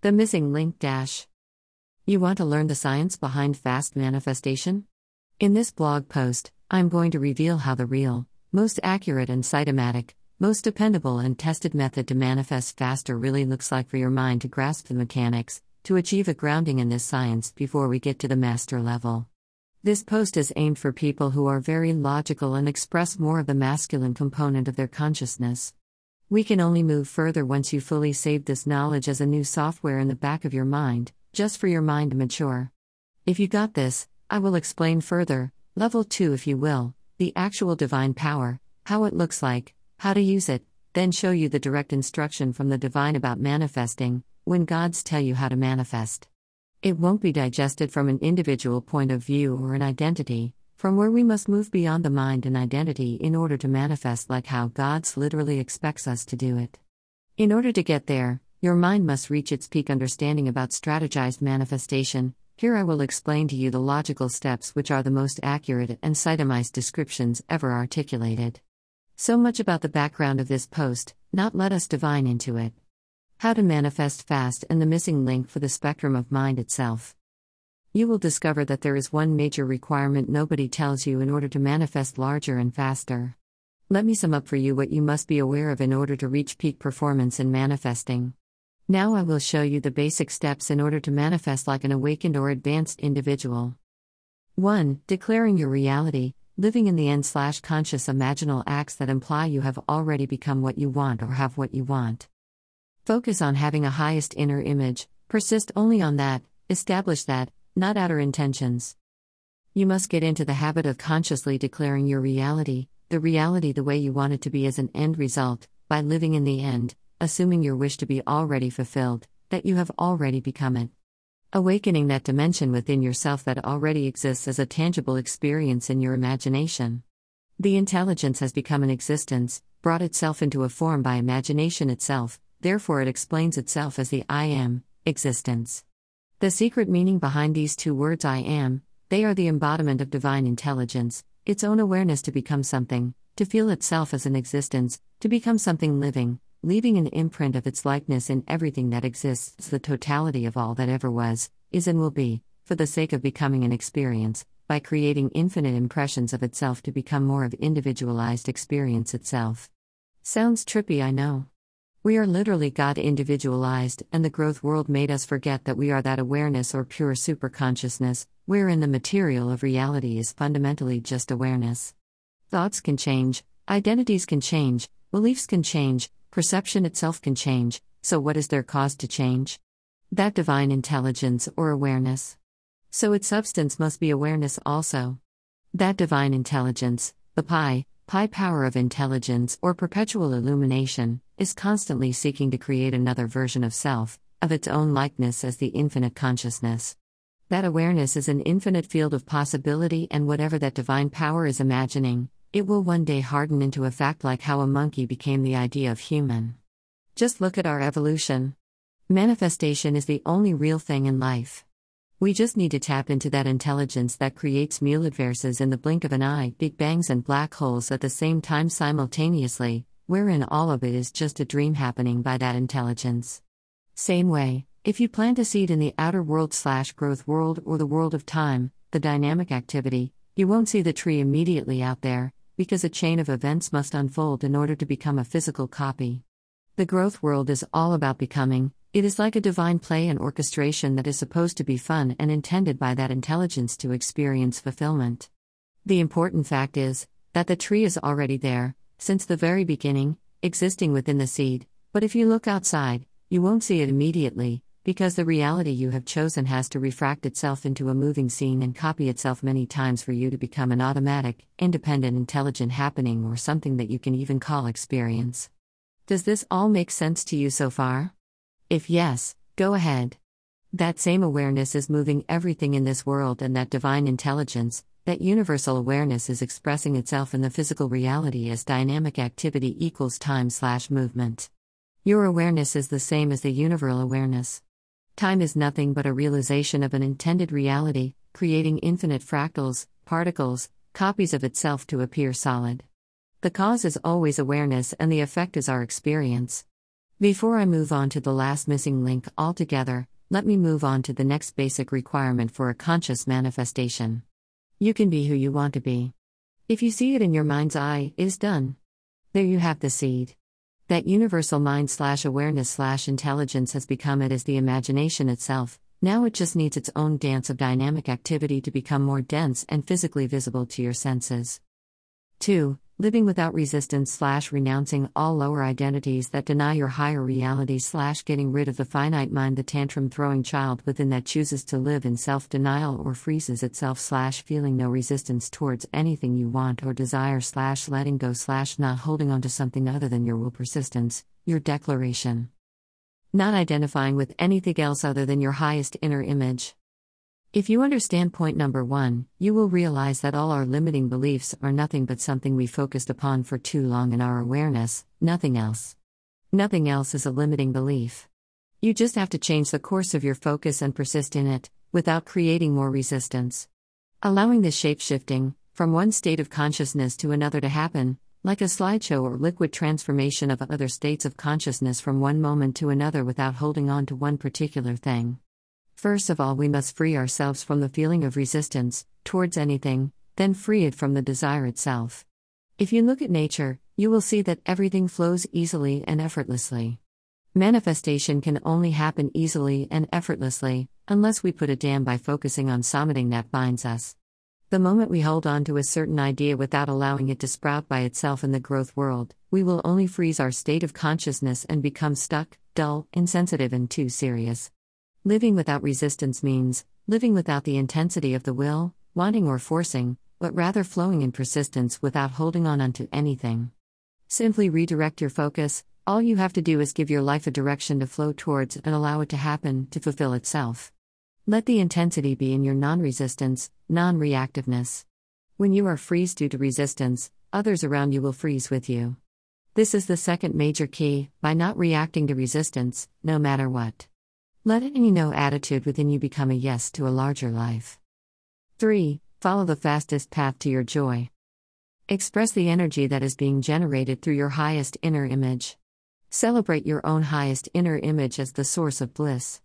The missing link dash. You want to learn the science behind fast manifestation? In this blog post, I'm going to reveal how the real, most accurate and cytomatic, most dependable and tested method to manifest faster really looks like for your mind to grasp the mechanics, to achieve a grounding in this science before we get to the master level. This post is aimed for people who are very logical and express more of the masculine component of their consciousness. We can only move further once you fully save this knowledge as a new software in the back of your mind, just for your mind to mature. If you got this, I will explain further, level 2 if you will, the actual divine power, how it looks like, how to use it, then show you the direct instruction from the divine about manifesting, when gods tell you how to manifest. It won't be digested from an individual point of view or an identity, from where we must move beyond the mind and identity in order to manifest like how God's literally expects us to do it. In order to get there, your mind must reach its peak understanding about strategized manifestation. Here I will explain to you the logical steps which are the most accurate and cytomized descriptions ever articulated. So much about the background of this post, not let us divine into it. How to manifest fast and the missing link for the spectrum of mind itself you will discover that there is one major requirement nobody tells you in order to manifest larger and faster. Let me sum up for you what you must be aware of in order to reach peak performance in manifesting. Now I will show you the basic steps in order to manifest like an awakened or advanced individual. 1. Declaring your reality, living in the end slash conscious imaginal acts that imply you have already become what you want or have what you want. Focus on having a highest inner image, persist only on that, establish that, not outer intentions. You must get into the habit of consciously declaring your reality, the reality the way you want it to be as an end result, by living in the end, assuming your wish to be already fulfilled, that you have already become it. Awakening that dimension within yourself that already exists as a tangible experience in your imagination. The intelligence has become an existence, brought itself into a form by imagination itself, therefore, it explains itself as the I am, existence. The secret meaning behind these two words I am, they are the embodiment of divine intelligence, its own awareness to become something, to feel itself as an existence, to become something living, leaving an imprint of its likeness in everything that exists, the totality of all that ever was, is, and will be, for the sake of becoming an experience, by creating infinite impressions of itself to become more of individualized experience itself. Sounds trippy, I know. We are literally God individualized, and the growth world made us forget that we are that awareness or pure superconsciousness, wherein the material of reality is fundamentally just awareness. Thoughts can change, identities can change, beliefs can change, perception itself can change, so what is their cause to change? That divine intelligence or awareness. So its substance must be awareness also. That divine intelligence, the pi, pi power of intelligence or perpetual illumination, is constantly seeking to create another version of self, of its own likeness as the infinite consciousness. That awareness is an infinite field of possibility, and whatever that divine power is imagining, it will one day harden into a fact like how a monkey became the idea of human. Just look at our evolution. Manifestation is the only real thing in life. We just need to tap into that intelligence that creates multiverses in the blink of an eye, big bangs and black holes at the same time simultaneously, wherein all of it is just a dream happening by that intelligence. Same way, if you plant a seed in the outer world slash growth world or the world of time, the dynamic activity, you won't see the tree immediately out there, because a chain of events must unfold in order to become a physical copy. The growth world is all about becoming, it is like a divine play and orchestration that is supposed to be fun and intended by that intelligence to experience fulfillment. The important fact is that the tree is already there, since the very beginning, existing within the seed, but if you look outside, you won't see it immediately, because the reality you have chosen has to refract itself into a moving scene and copy itself many times for you to become an automatic, independent, intelligent happening or something that you can even call experience. Does this all make sense to you so far? If yes, go ahead. That same awareness is moving everything in this world, and that divine intelligence, that universal awareness is expressing itself in the physical reality as dynamic activity equals time slash movement. Your awareness is the same as the universal awareness. Time is nothing but a realization of an intended reality, creating infinite fractals, particles, copies of itself to appear solid. The cause is always awareness, and the effect is our experience. Before I move on to the last missing link altogether, let me move on to the next basic requirement for a conscious manifestation. You can be who you want to be. If you see it in your mind's eye, it is done. There you have the seed. That universal mind slash awareness slash intelligence has become it as the imagination itself. Now it just needs its own dance of dynamic activity to become more dense and physically visible to your senses. 2 living without resistance slash renouncing all lower identities that deny your higher reality slash getting rid of the finite mind the tantrum throwing child within that chooses to live in self-denial or freezes itself slash feeling no resistance towards anything you want or desire slash letting go slash not holding on to something other than your will persistence your declaration. Not identifying with anything else other than your highest inner image if you understand point number one, you will realize that all our limiting beliefs are nothing but something we focused upon for too long in our awareness, nothing else. Nothing else is a limiting belief. You just have to change the course of your focus and persist in it, without creating more resistance. Allowing this shape shifting, from one state of consciousness to another to happen, like a slideshow or liquid transformation of other states of consciousness from one moment to another without holding on to one particular thing. First of all, we must free ourselves from the feeling of resistance towards anything, then free it from the desire itself. If you look at nature, you will see that everything flows easily and effortlessly. Manifestation can only happen easily and effortlessly, unless we put a dam by focusing on something that binds us. The moment we hold on to a certain idea without allowing it to sprout by itself in the growth world, we will only freeze our state of consciousness and become stuck, dull, insensitive, and too serious. Living without resistance means living without the intensity of the will, wanting or forcing, but rather flowing in persistence without holding on unto anything. Simply redirect your focus, all you have to do is give your life a direction to flow towards and allow it to happen, to fulfill itself. Let the intensity be in your non resistance, non reactiveness. When you are freeze due to resistance, others around you will freeze with you. This is the second major key by not reacting to resistance, no matter what. Let any no attitude within you become a yes to a larger life. 3. Follow the fastest path to your joy. Express the energy that is being generated through your highest inner image. Celebrate your own highest inner image as the source of bliss.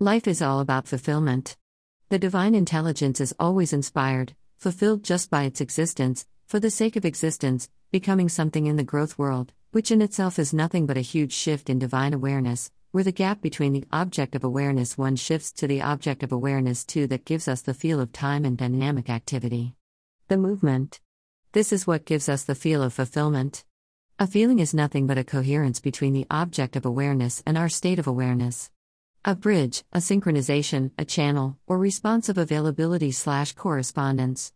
Life is all about fulfillment. The divine intelligence is always inspired, fulfilled just by its existence, for the sake of existence, becoming something in the growth world, which in itself is nothing but a huge shift in divine awareness, where the gap between the object of awareness 1 shifts to the object of awareness 2 that gives us the feel of time and dynamic activity. The movement. This is what gives us the feel of fulfillment. A feeling is nothing but a coherence between the object of awareness and our state of awareness. A bridge, a synchronization, a channel, or responsive availability slash correspondence.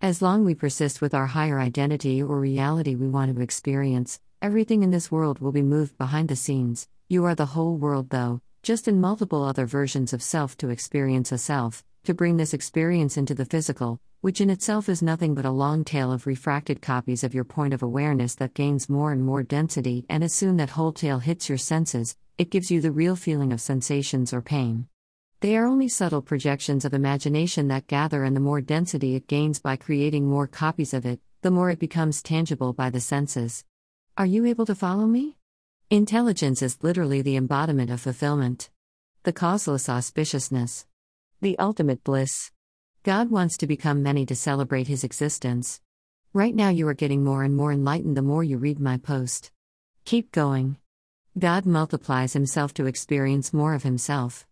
As long we persist with our higher identity or reality we want to experience, everything in this world will be moved behind the scenes, you are the whole world, though, just in multiple other versions of self to experience a self, to bring this experience into the physical, which in itself is nothing but a long tail of refracted copies of your point of awareness that gains more and more density, and as soon that whole tail hits your senses, it gives you the real feeling of sensations or pain. They are only subtle projections of imagination that gather, and the more density it gains by creating more copies of it, the more it becomes tangible by the senses. Are you able to follow me? Intelligence is literally the embodiment of fulfillment. The causeless auspiciousness. The ultimate bliss. God wants to become many to celebrate his existence. Right now, you are getting more and more enlightened the more you read my post. Keep going. God multiplies himself to experience more of himself.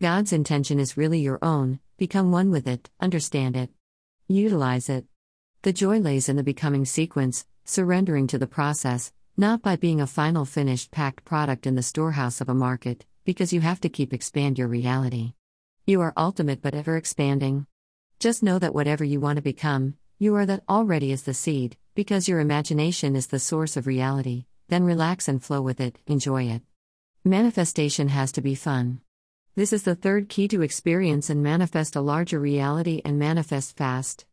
God's intention is really your own, become one with it, understand it. Utilize it. The joy lays in the becoming sequence, surrendering to the process, not by being a final finished packed product in the storehouse of a market, because you have to keep expand your reality. You are ultimate but ever expanding. Just know that whatever you want to become, you are that already is the seed, because your imagination is the source of reality, then relax and flow with it, enjoy it. Manifestation has to be fun. This is the third key to experience and manifest a larger reality and manifest fast.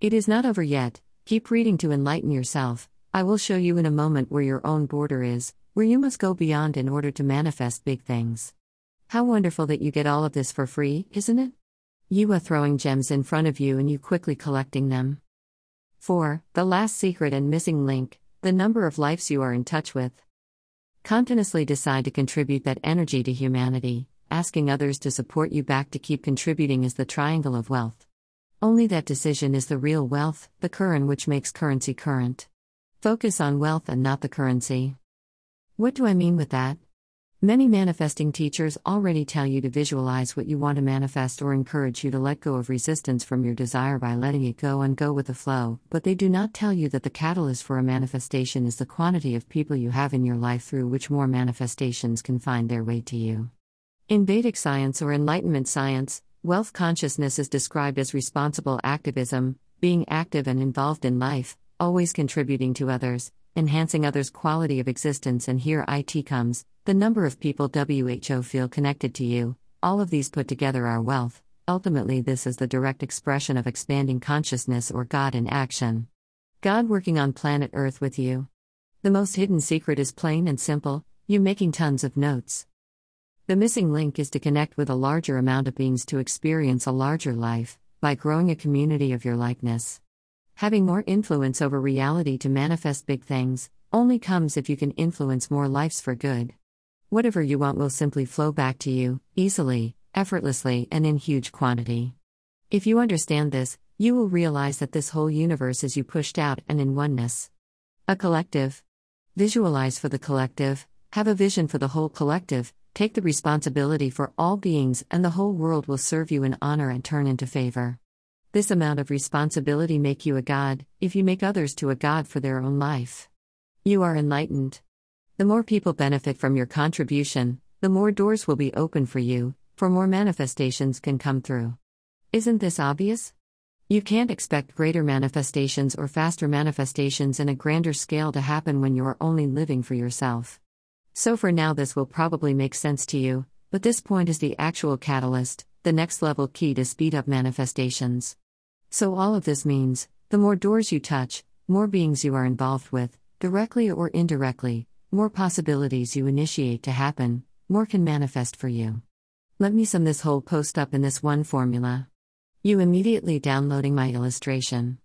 It is not over yet, keep reading to enlighten yourself, I will show you in a moment where your own border is, where you must go beyond in order to manifest big things. How wonderful that you get all of this for free, isn't it? You are throwing gems in front of you and you quickly collecting them. 4. The last secret and missing link the number of lives you are in touch with. Continuously decide to contribute that energy to humanity, asking others to support you back to keep contributing is the triangle of wealth. Only that decision is the real wealth, the current which makes currency current. Focus on wealth and not the currency. What do I mean with that? Many manifesting teachers already tell you to visualize what you want to manifest or encourage you to let go of resistance from your desire by letting it go and go with the flow, but they do not tell you that the catalyst for a manifestation is the quantity of people you have in your life through which more manifestations can find their way to you. In Vedic science or Enlightenment science, wealth consciousness is described as responsible activism, being active and involved in life, always contributing to others, enhancing others' quality of existence, and here IT comes the number of people WHO feel connected to you, all of these put together are wealth. Ultimately, this is the direct expression of expanding consciousness or God in action. God working on planet Earth with you. The most hidden secret is plain and simple you making tons of notes. The missing link is to connect with a larger amount of beings to experience a larger life, by growing a community of your likeness. Having more influence over reality to manifest big things only comes if you can influence more lives for good. Whatever you want will simply flow back to you, easily, effortlessly, and in huge quantity. If you understand this, you will realize that this whole universe is you pushed out and in oneness. A collective. Visualize for the collective, have a vision for the whole collective, take the responsibility for all beings, and the whole world will serve you in honor and turn into favor. This amount of responsibility make you a god, if you make others to a god for their own life. You are enlightened. The more people benefit from your contribution, the more doors will be open for you, for more manifestations can come through. Isn't this obvious? You can't expect greater manifestations or faster manifestations in a grander scale to happen when you are only living for yourself. So, for now, this will probably make sense to you, but this point is the actual catalyst, the next level key to speed up manifestations. So, all of this means the more doors you touch, more beings you are involved with, directly or indirectly, more possibilities you initiate to happen, more can manifest for you. Let me sum this whole post up in this one formula. You immediately downloading my illustration.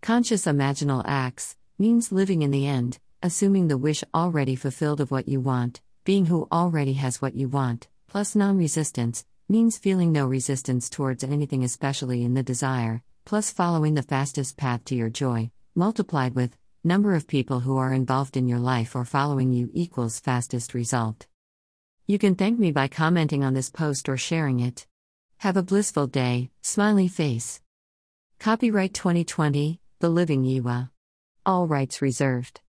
Conscious imaginal acts means living in the end, assuming the wish already fulfilled of what you want, being who already has what you want, plus non resistance means feeling no resistance towards anything, especially in the desire, plus following the fastest path to your joy, multiplied with number of people who are involved in your life or following you equals fastest result. You can thank me by commenting on this post or sharing it. Have a blissful day, smiley face. Copyright 2020, The Living Jiva. All rights reserved.